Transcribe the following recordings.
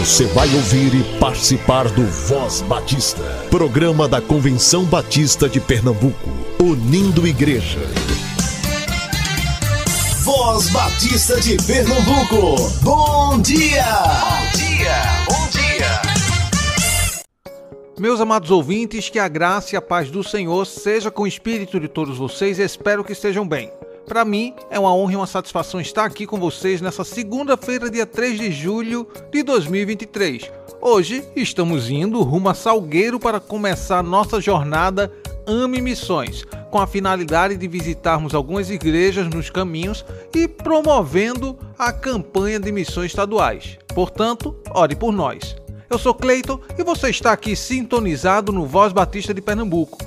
Você vai ouvir e participar do Voz Batista, programa da Convenção Batista de Pernambuco, unindo igreja. Voz Batista de Pernambuco, bom dia! Bom dia, bom dia! Meus amados ouvintes, que a graça e a paz do Senhor seja com o espírito de todos vocês e espero que estejam bem. Para mim, é uma honra e uma satisfação estar aqui com vocês nessa segunda-feira, dia 3 de julho de 2023. Hoje estamos indo rumo a Salgueiro para começar nossa jornada Ame Missões, com a finalidade de visitarmos algumas igrejas nos caminhos e promovendo a campanha de missões estaduais. Portanto, ore por nós. Eu sou Cleiton e você está aqui sintonizado no Voz Batista de Pernambuco,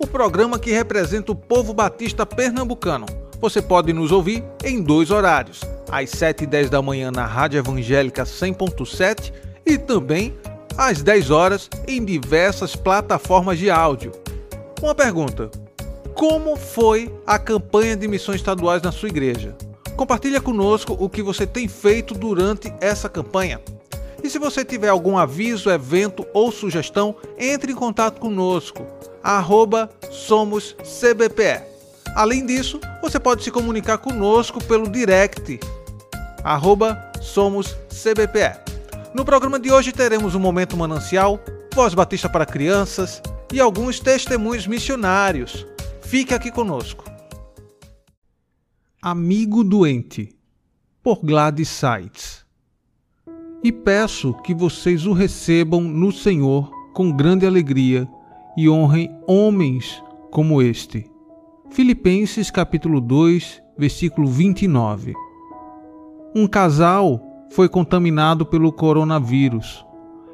o programa que representa o povo batista pernambucano você pode nos ouvir em dois horários, às 7 e 10 da manhã na Rádio Evangélica 100.7 e também às 10 horas em diversas plataformas de áudio. Uma pergunta: como foi a campanha de missões estaduais na sua igreja? Compartilha conosco o que você tem feito durante essa campanha. E se você tiver algum aviso, evento ou sugestão, entre em contato conosco. Arroba somos CBPE. Além disso, você pode se comunicar conosco pelo direct, arroba somoscbpe. No programa de hoje teremos um momento manancial, voz batista para crianças e alguns testemunhos missionários. Fique aqui conosco. Amigo Doente, por Gladys Sites. E peço que vocês o recebam no Senhor com grande alegria e honrem homens como este Filipenses capítulo 2, versículo 29. Um casal foi contaminado pelo coronavírus.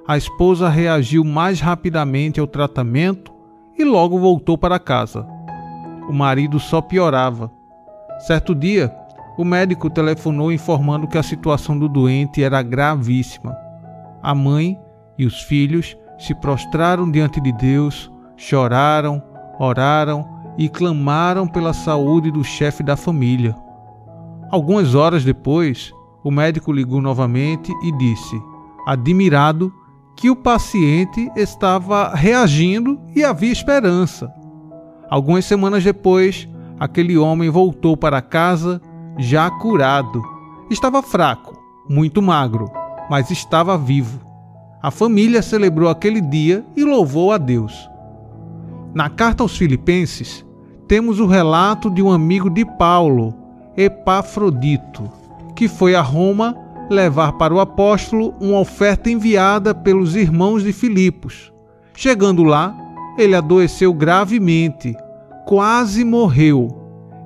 A esposa reagiu mais rapidamente ao tratamento e logo voltou para casa. O marido só piorava. Certo dia, o médico telefonou informando que a situação do doente era gravíssima. A mãe e os filhos se prostraram diante de Deus, choraram, oraram e clamaram pela saúde do chefe da família. Algumas horas depois, o médico ligou novamente e disse, admirado, que o paciente estava reagindo e havia esperança. Algumas semanas depois, aquele homem voltou para casa já curado. Estava fraco, muito magro, mas estava vivo. A família celebrou aquele dia e louvou a Deus. Na carta aos Filipenses, temos o relato de um amigo de Paulo, Epafrodito, que foi a Roma levar para o apóstolo uma oferta enviada pelos irmãos de Filipos. Chegando lá, ele adoeceu gravemente, quase morreu.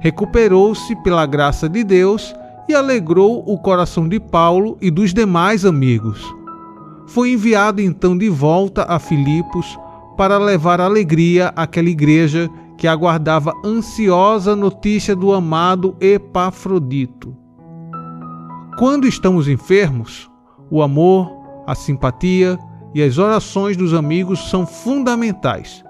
Recuperou-se pela graça de Deus e alegrou o coração de Paulo e dos demais amigos. Foi enviado então de volta a Filipos para levar alegria àquela igreja que aguardava ansiosa notícia do amado Epafrodito. Quando estamos enfermos, o amor, a simpatia e as orações dos amigos são fundamentais.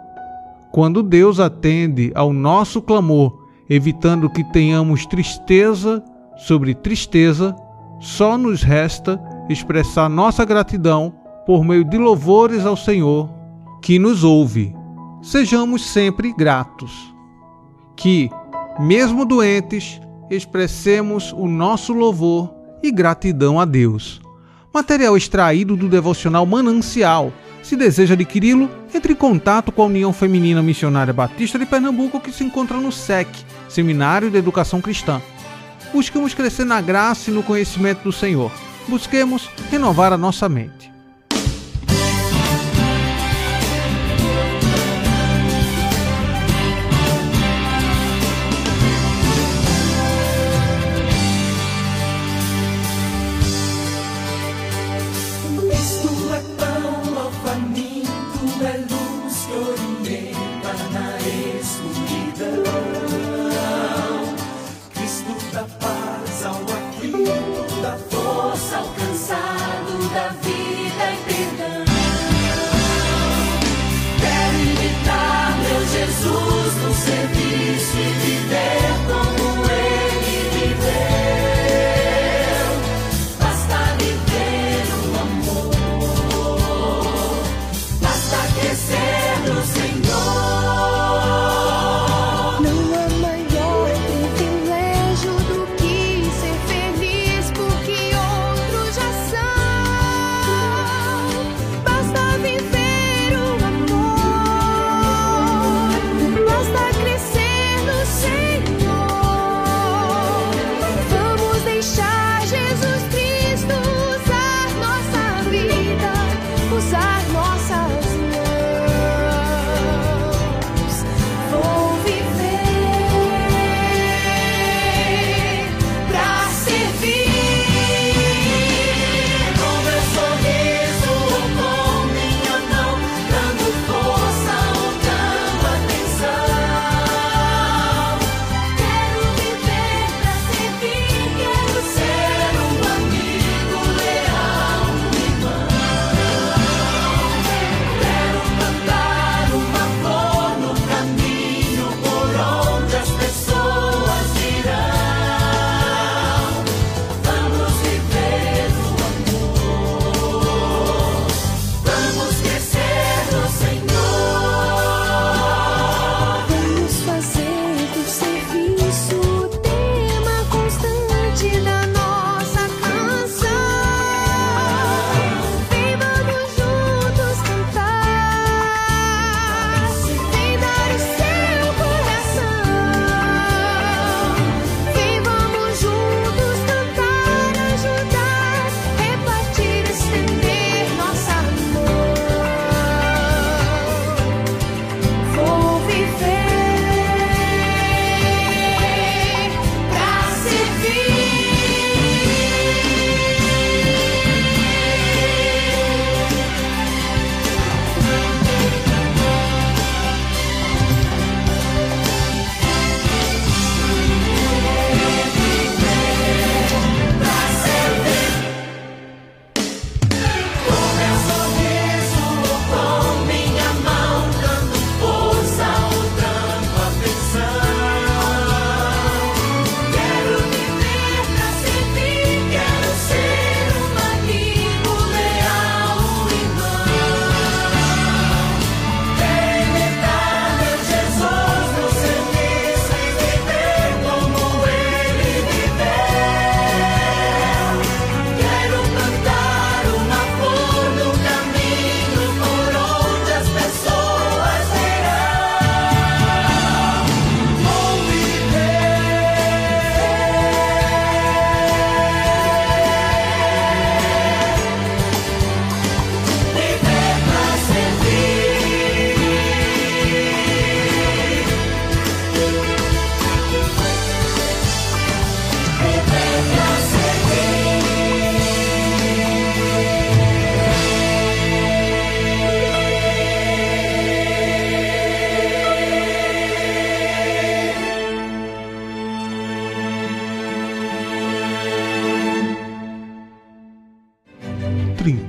Quando Deus atende ao nosso clamor, evitando que tenhamos tristeza sobre tristeza, só nos resta expressar nossa gratidão por meio de louvores ao Senhor que nos ouve sejamos sempre gratos. Que, mesmo doentes, expressemos o nosso louvor e gratidão a Deus. Material extraído do devocional Manancial. Se deseja adquiri-lo, entre em contato com a União Feminina Missionária Batista de Pernambuco, que se encontra no SEC, Seminário de Educação Cristã. Busquemos crescer na graça e no conhecimento do Senhor. Busquemos renovar a nossa mente.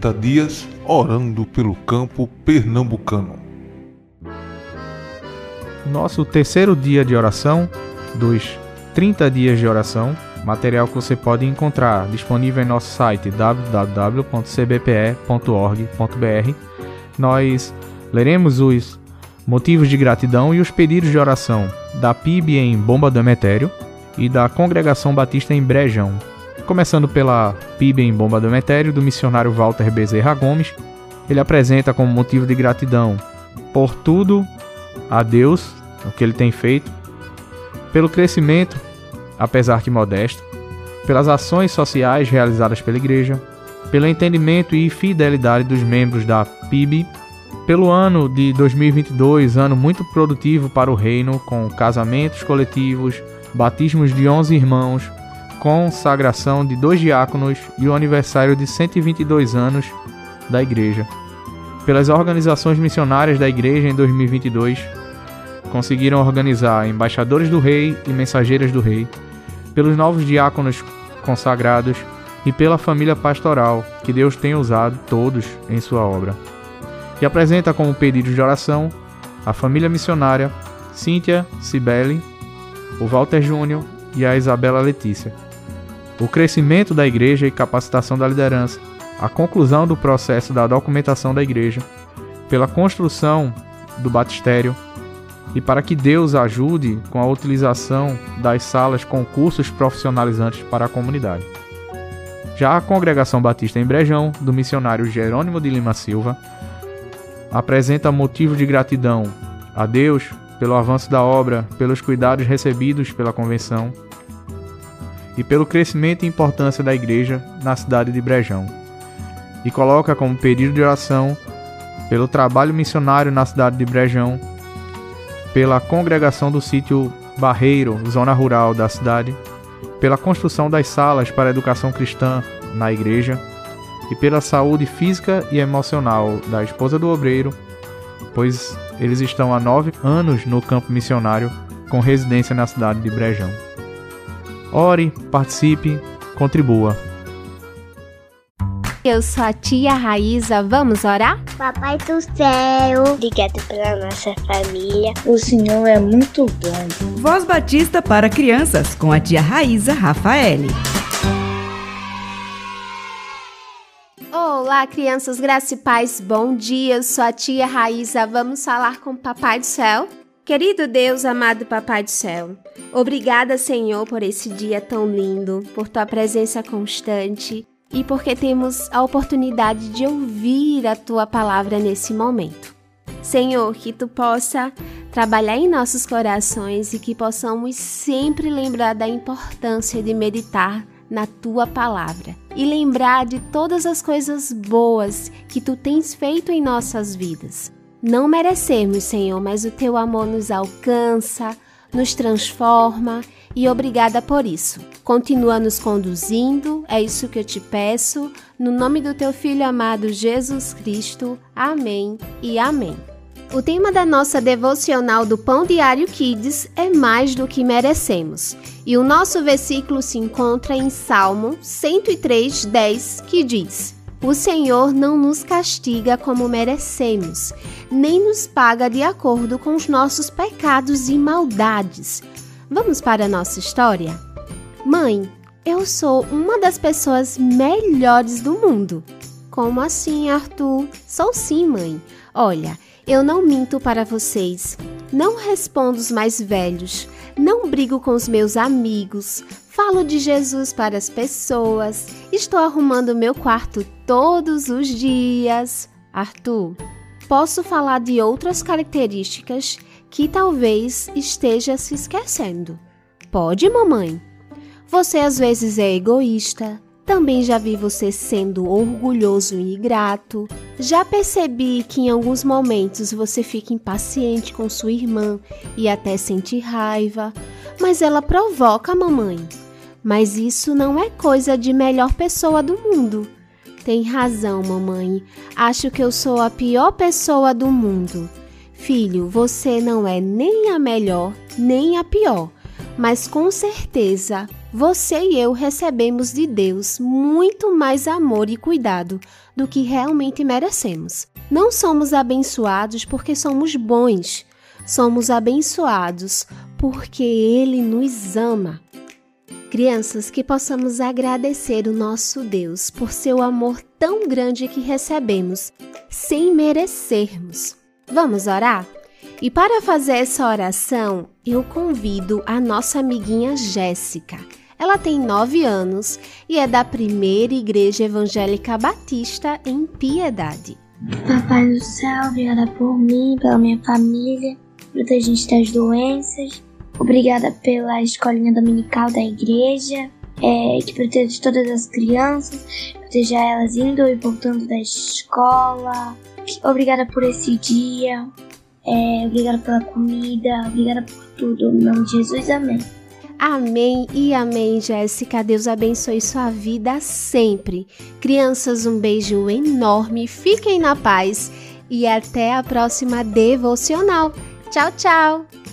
30 dias orando pelo campo pernambucano. Nosso terceiro dia de oração, dos 30 dias de oração, material que você pode encontrar disponível em nosso site www.cbpe.org.br. Nós leremos os motivos de gratidão e os pedidos de oração da PIB em Bomba do Emetério e da Congregação Batista em Brejão. Começando pela PIB em Bomba do Emetério, do missionário Walter Bezerra Gomes, ele apresenta como motivo de gratidão por tudo a Deus, o que ele tem feito, pelo crescimento, apesar que modesto, pelas ações sociais realizadas pela igreja, pelo entendimento e fidelidade dos membros da PIB pelo ano de 2022, ano muito produtivo para o reino, com casamentos coletivos, batismos de 11 irmãos, consagração de dois diáconos e o aniversário de 122 anos da igreja. Pelas organizações missionárias da igreja em 2022, conseguiram organizar embaixadores do rei e mensageiras do rei, pelos novos diáconos consagrados e pela família pastoral que Deus tem usado todos em sua obra que apresenta como pedido de oração a família missionária Cíntia Cibele, o Walter Júnior e a Isabela Letícia. O crescimento da igreja e capacitação da liderança, a conclusão do processo da documentação da igreja, pela construção do batistério e para que Deus ajude com a utilização das salas com cursos profissionalizantes para a comunidade. Já a Congregação Batista em Brejão, do missionário Jerônimo de Lima Silva, apresenta motivo de gratidão a Deus pelo avanço da obra, pelos cuidados recebidos pela convenção e pelo crescimento e importância da igreja na cidade de Brejão. E coloca como pedido de oração pelo trabalho missionário na cidade de Brejão, pela congregação do sítio Barreiro, zona rural da cidade, pela construção das salas para educação cristã na igreja e pela saúde física e emocional da esposa do obreiro, pois eles estão há nove anos no campo missionário com residência na cidade de Brejão. Ore, participe, contribua. Eu sou a tia Raíza, vamos orar? Papai do céu, obrigado pela nossa família. O Senhor é muito bom. Voz Batista para crianças com a tia Raíza Rafaele. Olá, crianças, graça e paz, bom dia. Eu sou a tia Raíza. Vamos falar com o Papai do Céu? Querido Deus, amado Papai do Céu, obrigada, Senhor, por esse dia tão lindo, por tua presença constante e porque temos a oportunidade de ouvir a tua palavra nesse momento. Senhor, que tu possa trabalhar em nossos corações e que possamos sempre lembrar da importância de meditar na tua palavra e lembrar de todas as coisas boas que tu tens feito em nossas vidas. Não merecemos, Senhor, mas o teu amor nos alcança, nos transforma e obrigada por isso. Continua nos conduzindo, é isso que eu te peço, no nome do teu filho amado Jesus Cristo. Amém e amém. O tema da nossa devocional do Pão Diário Kids é mais do que merecemos. E o nosso versículo se encontra em Salmo 103, 10, que diz: O Senhor não nos castiga como merecemos, nem nos paga de acordo com os nossos pecados e maldades. Vamos para a nossa história? Mãe, eu sou uma das pessoas melhores do mundo. Como assim, Arthur? Sou sim, mãe. Olha, eu não minto para vocês, não respondo os mais velhos, não brigo com os meus amigos, falo de Jesus para as pessoas, estou arrumando meu quarto todos os dias. Arthur, posso falar de outras características que talvez esteja se esquecendo. Pode, mamãe? Você às vezes é egoísta, também já vi você sendo orgulhoso e ingrato. Já percebi que em alguns momentos você fica impaciente com sua irmã e até sente raiva, mas ela provoca a mamãe. Mas isso não é coisa de melhor pessoa do mundo. Tem razão, mamãe. Acho que eu sou a pior pessoa do mundo. Filho, você não é nem a melhor, nem a pior, mas com certeza você e eu recebemos de Deus muito mais amor e cuidado do que realmente merecemos. Não somos abençoados porque somos bons, somos abençoados porque Ele nos ama. Crianças, que possamos agradecer o nosso Deus por seu amor tão grande que recebemos, sem merecermos. Vamos orar? E para fazer essa oração, eu convido a nossa amiguinha Jéssica. Ela tem nove anos e é da primeira Igreja Evangélica Batista em Piedade. Papai do céu, obrigada por mim, pela minha família, protegente das doenças. Obrigada pela escolinha dominical da igreja, é, que protege todas as crianças, proteja elas indo e voltando da escola. Obrigada por esse dia, é, obrigada pela comida, obrigada por tudo. Em nome de Jesus, amém. Amém e amém, Jéssica. Deus abençoe sua vida sempre. Crianças, um beijo enorme, fiquem na paz e até a próxima devocional. Tchau, tchau!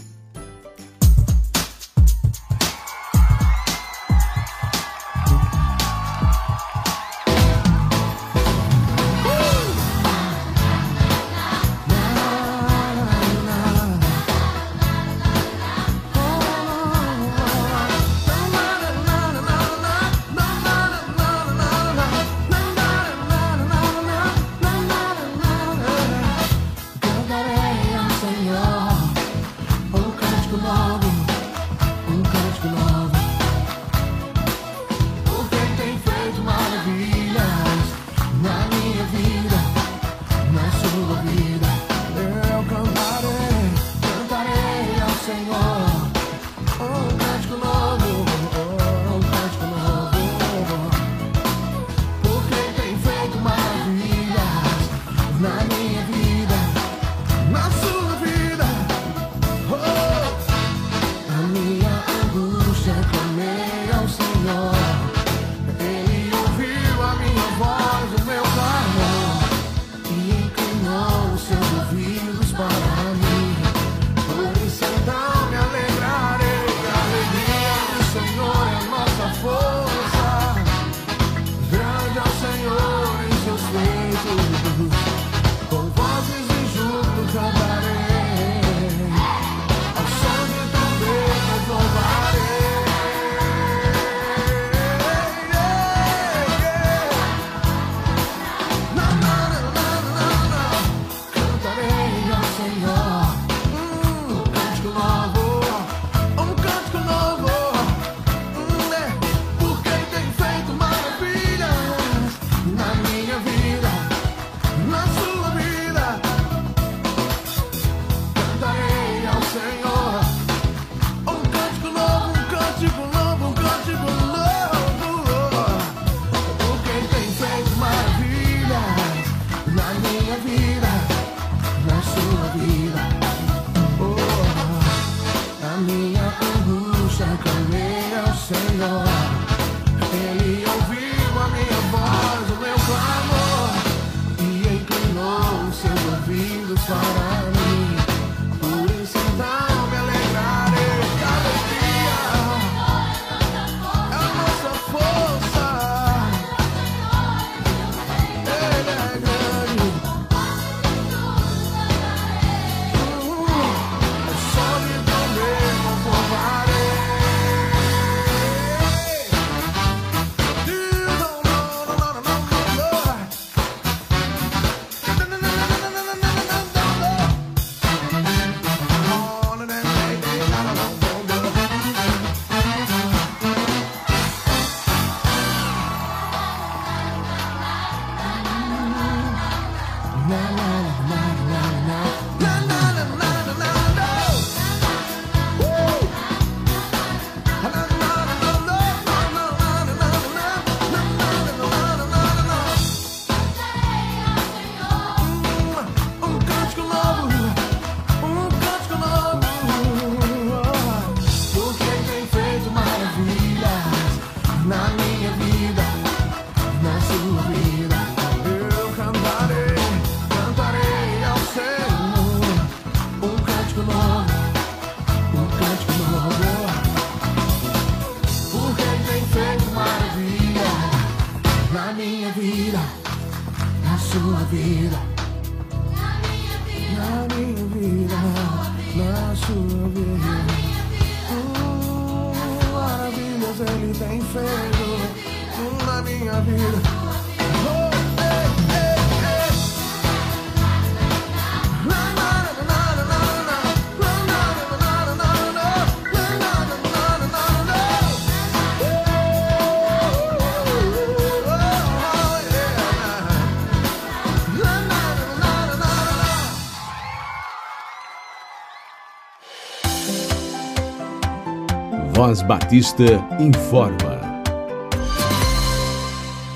Voz Batista informa.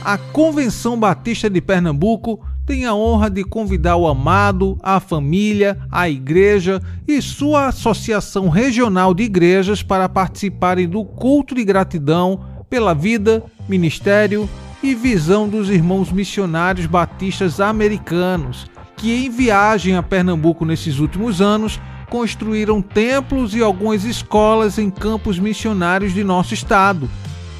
A Convenção Batista de Pernambuco tem a honra de convidar o amado, a família, a igreja e sua associação regional de igrejas para participarem do culto de gratidão pela vida, ministério e visão dos irmãos missionários batistas americanos que, em viagem a Pernambuco nesses últimos anos, construíram templos e algumas escolas em campos missionários de nosso estado.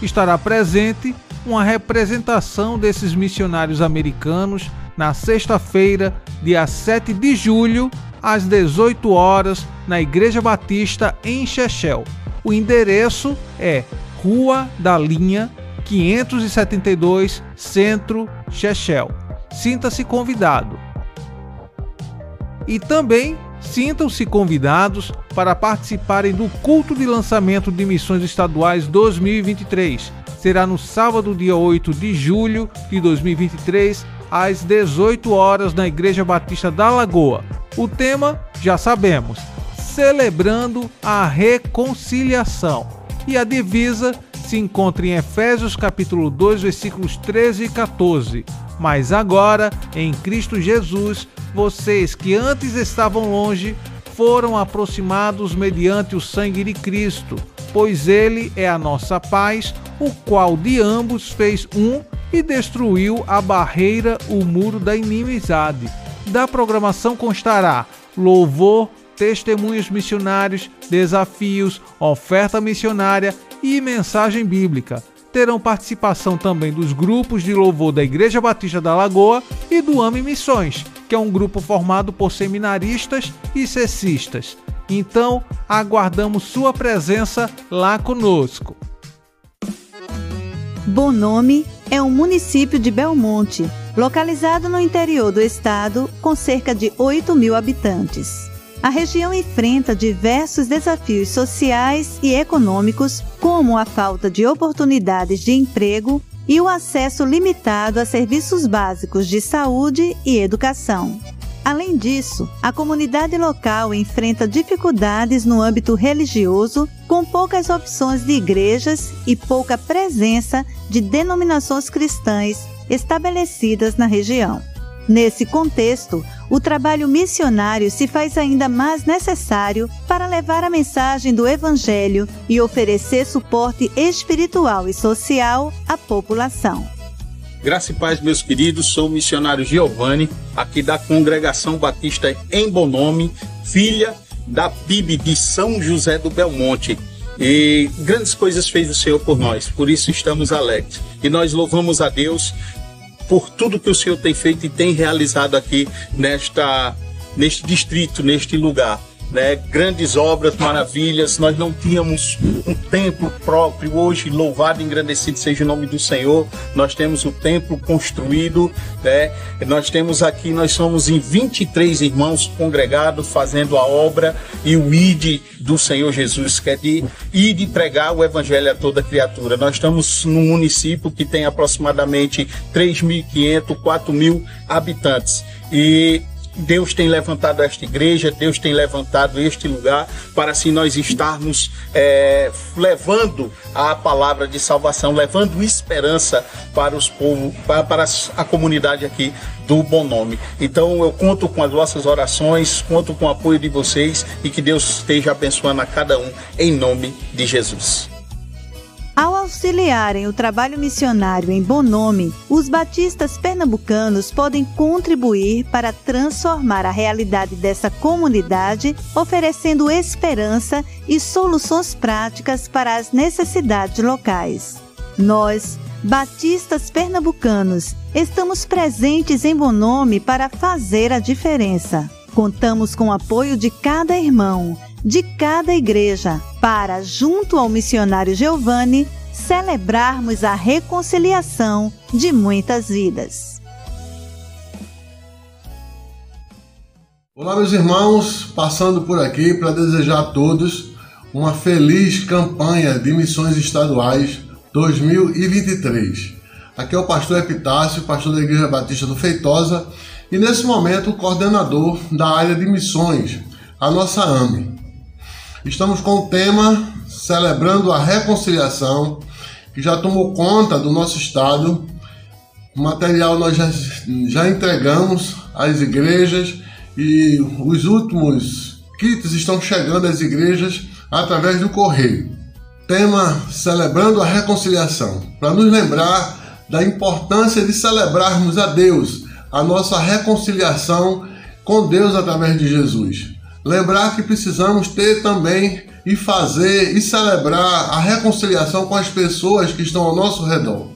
Estará presente uma representação desses missionários americanos na sexta-feira, dia 7 de julho, às 18 horas, na Igreja Batista em Chechel. O endereço é Rua da Linha 572, Centro, Chechel. Sinta-se convidado. E também Sintam-se convidados para participarem do culto de lançamento de missões estaduais 2023. Será no sábado, dia 8 de julho de 2023, às 18 horas, na Igreja Batista da Lagoa. O tema, já sabemos, celebrando a reconciliação. E a divisa se encontra em Efésios capítulo 2, versículos 13 e 14. Mas agora, em Cristo Jesus, vocês que antes estavam longe foram aproximados mediante o sangue de Cristo, pois ele é a nossa paz, o qual de ambos fez um e destruiu a barreira, o muro da inimizade. Da programação constará louvor, testemunhos missionários, desafios, oferta missionária e mensagem bíblica. Terão participação também dos grupos de louvor da Igreja Batista da Lagoa e do AME Missões que é um grupo formado por seminaristas e cessistas. Então, aguardamos sua presença lá conosco. Bonome é um município de Belmonte, localizado no interior do estado, com cerca de 8 mil habitantes. A região enfrenta diversos desafios sociais e econômicos, como a falta de oportunidades de emprego e o acesso limitado a serviços básicos de saúde e educação. Além disso, a comunidade local enfrenta dificuldades no âmbito religioso, com poucas opções de igrejas e pouca presença de denominações cristãs estabelecidas na região. Nesse contexto, o trabalho missionário se faz ainda mais necessário para levar a mensagem do Evangelho e oferecer suporte espiritual e social à população. Graça e paz, meus queridos, sou o missionário Giovanni, aqui da Congregação Batista em Bonome, filha da PIB de São José do Belmonte. E grandes coisas fez o Senhor por nós, por isso estamos alegres. E nós louvamos a Deus por tudo que o Senhor tem feito e tem realizado aqui nesta, neste distrito, neste lugar né, grandes obras, maravilhas. Nós não tínhamos um templo próprio. Hoje, louvado e engrandecido seja o nome do Senhor. Nós temos o templo construído. Né? Nós temos aqui, nós somos em 23 irmãos congregados fazendo a obra e o ID do Senhor Jesus, que é de ir de pregar o evangelho a toda criatura. Nós estamos num município que tem aproximadamente 3.500, 4.000 habitantes. E Deus tem levantado esta igreja, Deus tem levantado este lugar para assim nós estarmos é, levando a palavra de salvação, levando esperança para os povos, para, para a comunidade aqui do Bom Nome. Então eu conto com as vossas orações, conto com o apoio de vocês e que Deus esteja abençoando a cada um em nome de Jesus. Ao auxiliarem o trabalho missionário em bom nome, os batistas pernambucanos podem contribuir para transformar a realidade dessa comunidade, oferecendo esperança e soluções práticas para as necessidades locais. Nós, Batistas pernambucanos, estamos presentes em bom nome para fazer a diferença. Contamos com o apoio de cada irmão, de cada igreja, para, junto ao missionário Giovanni, celebrarmos a reconciliação de muitas vidas. Olá, meus irmãos, passando por aqui para desejar a todos uma feliz campanha de missões estaduais 2023. Aqui é o pastor Epitácio, pastor da Igreja Batista do Feitosa e nesse momento o coordenador da área de missões, a nossa AME. Estamos com o tema celebrando a reconciliação que já tomou conta do nosso estado. O material nós já, já entregamos às igrejas e os últimos kits estão chegando às igrejas através do correio. Tema celebrando a reconciliação, para nos lembrar da importância de celebrarmos a Deus, a nossa reconciliação com Deus através de Jesus. Lembrar que precisamos ter também e fazer e celebrar a reconciliação com as pessoas que estão ao nosso redor.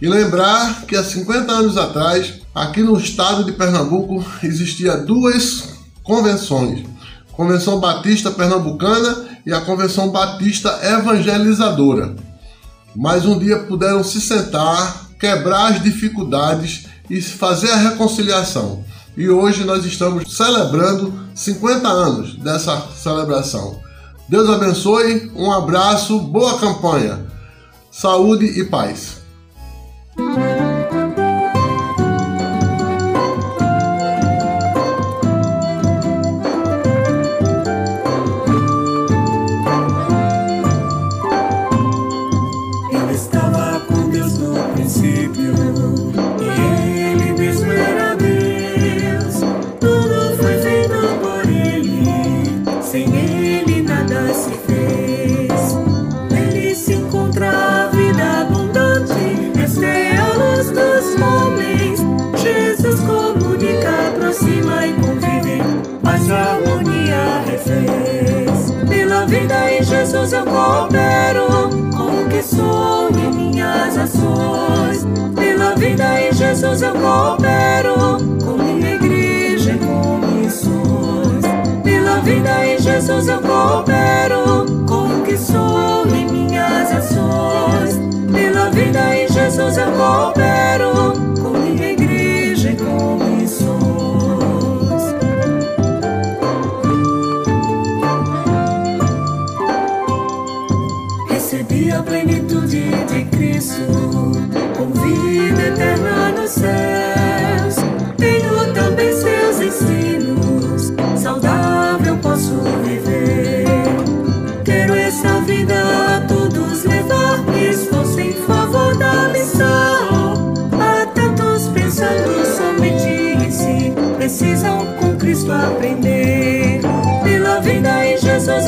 E lembrar que há 50 anos atrás, aqui no estado de Pernambuco, existia duas convenções: Convenção Batista Pernambucana e a Convenção Batista Evangelizadora. Mas um dia puderam se sentar, quebrar as dificuldades e fazer a reconciliação. E hoje nós estamos celebrando 50 anos dessa celebração. Deus abençoe, um abraço, boa campanha, saúde e paz. Em Jesus eu coopero com minha igreja e com missões. Pela vida em Jesus eu coopero com o que sou e minhas ações. Pela vida em Jesus eu coopero com minha igreja e com missões. Recebi a plenitude de Cristo, com vida eterna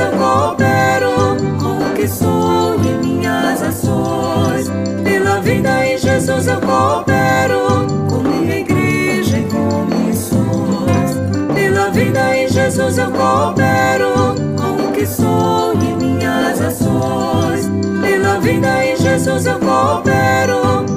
eu coopero com o que sou e minhas ações. Pela vida em Jesus eu coopero com minha igreja e com missões. Pela vida em Jesus eu coopero com o que sou e minhas ações. Pela vida em Jesus eu coopero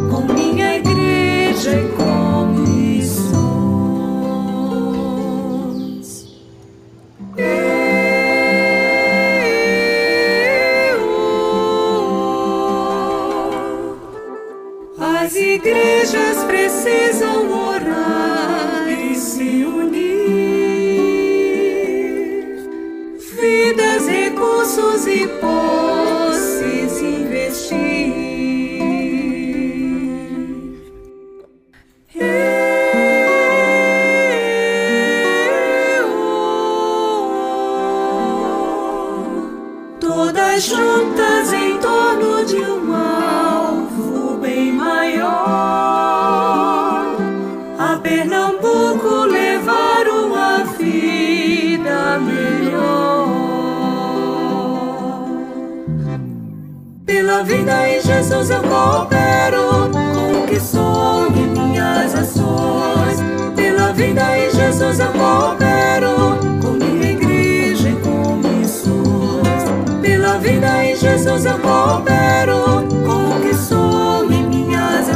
Pela vida em Jesus eu coopero com o que sou e minhas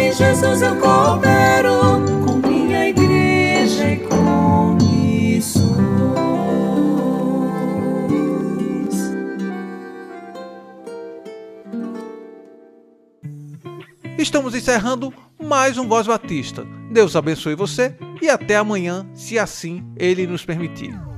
em Jesus eu coopero com minha igreja e com. Estamos encerrando mais um Voz Batista. Deus abençoe você e até amanhã, se assim Ele nos permitir.